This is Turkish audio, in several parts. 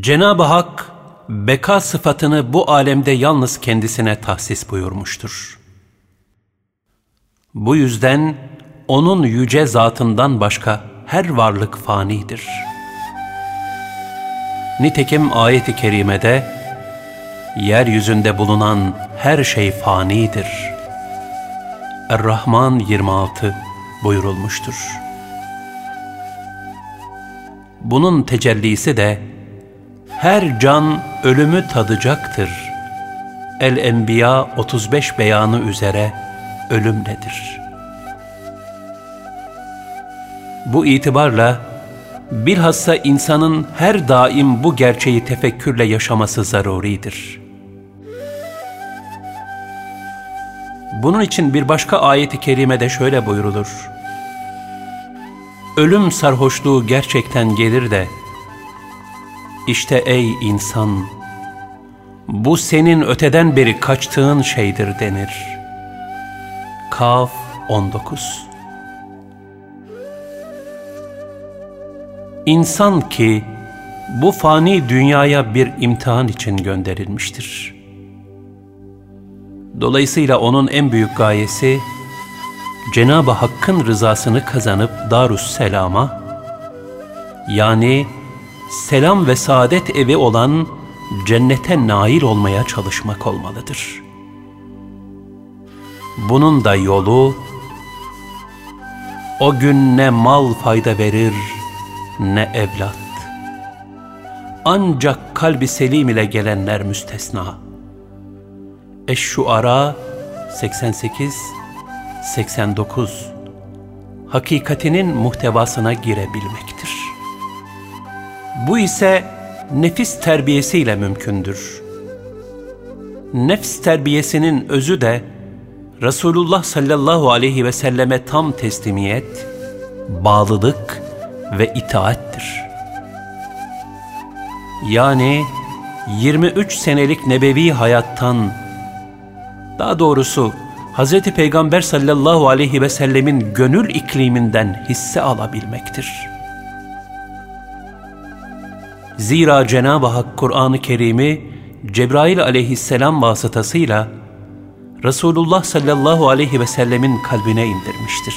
Cenab-ı Hak beka sıfatını bu alemde yalnız kendisine tahsis buyurmuştur. Bu yüzden onun yüce zatından başka her varlık fanidir. Nitekim ayeti kerimede yeryüzünde bulunan her şey fanidir. Er-Rahman 26 buyurulmuştur. Bunun tecellisi de her can ölümü tadacaktır. El-Enbiya 35 beyanı üzere ölüm nedir? Bu itibarla bilhassa insanın her daim bu gerçeği tefekkürle yaşaması zaruridir. Bunun için bir başka ayeti kerimede şöyle buyurulur. Ölüm sarhoşluğu gerçekten gelir de, işte ey insan, bu senin öteden beri kaçtığın şeydir denir. Kaf 19 İnsan ki bu fani dünyaya bir imtihan için gönderilmiştir. Dolayısıyla onun en büyük gayesi Cenab-ı Hakk'ın rızasını kazanıp Darus Selam'a yani selam ve saadet evi olan cennete nail olmaya çalışmak olmalıdır. Bunun da yolu o gün ne mal fayda verir ne evlat. Ancak kalbi selim ile gelenler müstesna. Eş-Şuara 88 89 Hakikatinin muhtevasına girebilmektir. Bu ise nefis terbiyesiyle mümkündür. Nefs terbiyesinin özü de Resulullah sallallahu aleyhi ve selleme tam teslimiyet, bağlılık ve itaattir. Yani 23 senelik nebevi hayattan, daha doğrusu Hz. Peygamber sallallahu aleyhi ve sellemin gönül ikliminden hisse alabilmektir.'' Zira Cenab-ı Hak Kur'an-ı Kerim'i Cebrail aleyhisselam vasıtasıyla Resulullah sallallahu aleyhi ve sellemin kalbine indirmiştir.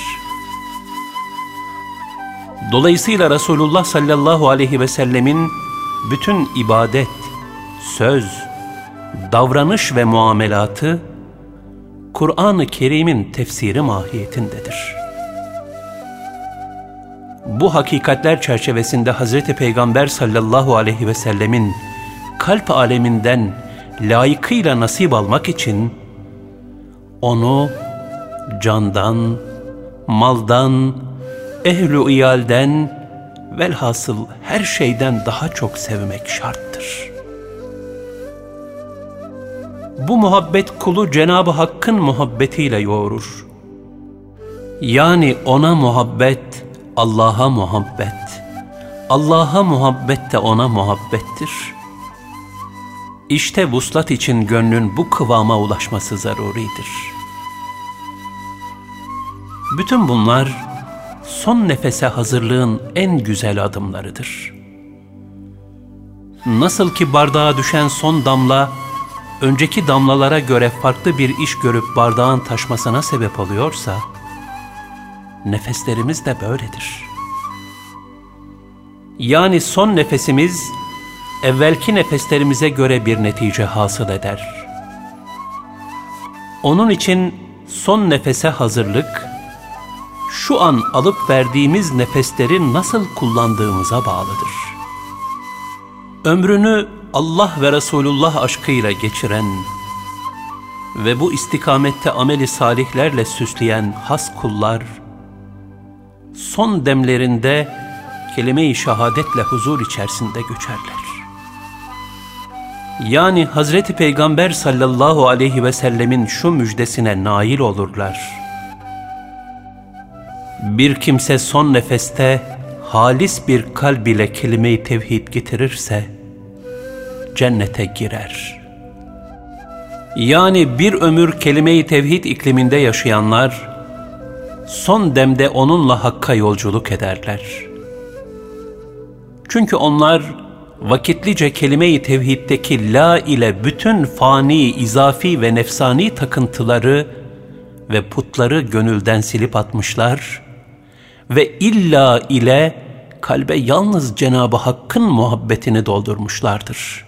Dolayısıyla Resulullah sallallahu aleyhi ve sellemin bütün ibadet, söz, davranış ve muamelatı Kur'an-ı Kerim'in tefsiri mahiyetindedir.'' Bu hakikatler çerçevesinde Hz. Peygamber sallallahu aleyhi ve sellemin kalp aleminden layıkıyla nasip almak için onu candan, maldan, ehl-i iyalden, velhasıl her şeyden daha çok sevmek şarttır. Bu muhabbet kulu Cenab-ı Hakk'ın muhabbetiyle yoğurur. Yani ona muhabbet, Allah'a muhabbet, Allah'a muhabbet de ona muhabbettir. İşte vuslat için gönlün bu kıvama ulaşması zaruridir. Bütün bunlar son nefese hazırlığın en güzel adımlarıdır. Nasıl ki bardağa düşen son damla, önceki damlalara göre farklı bir iş görüp bardağın taşmasına sebep oluyorsa, nefeslerimiz de böyledir. Yani son nefesimiz evvelki nefeslerimize göre bir netice hasıl eder. Onun için son nefese hazırlık, şu an alıp verdiğimiz nefesleri nasıl kullandığımıza bağlıdır. Ömrünü Allah ve Resulullah aşkıyla geçiren ve bu istikamette ameli salihlerle süsleyen has kullar, son demlerinde kelime-i şehadetle huzur içerisinde göçerler. Yani Hazreti Peygamber sallallahu aleyhi ve sellemin şu müjdesine nail olurlar. Bir kimse son nefeste halis bir kalb ile kelime-i tevhid getirirse cennete girer. Yani bir ömür kelime-i tevhid ikliminde yaşayanlar son demde onunla Hakk'a yolculuk ederler. Çünkü onlar vakitlice kelime-i tevhiddeki la ile bütün fani, izafi ve nefsani takıntıları ve putları gönülden silip atmışlar ve illa ile kalbe yalnız Cenab-ı Hakk'ın muhabbetini doldurmuşlardır.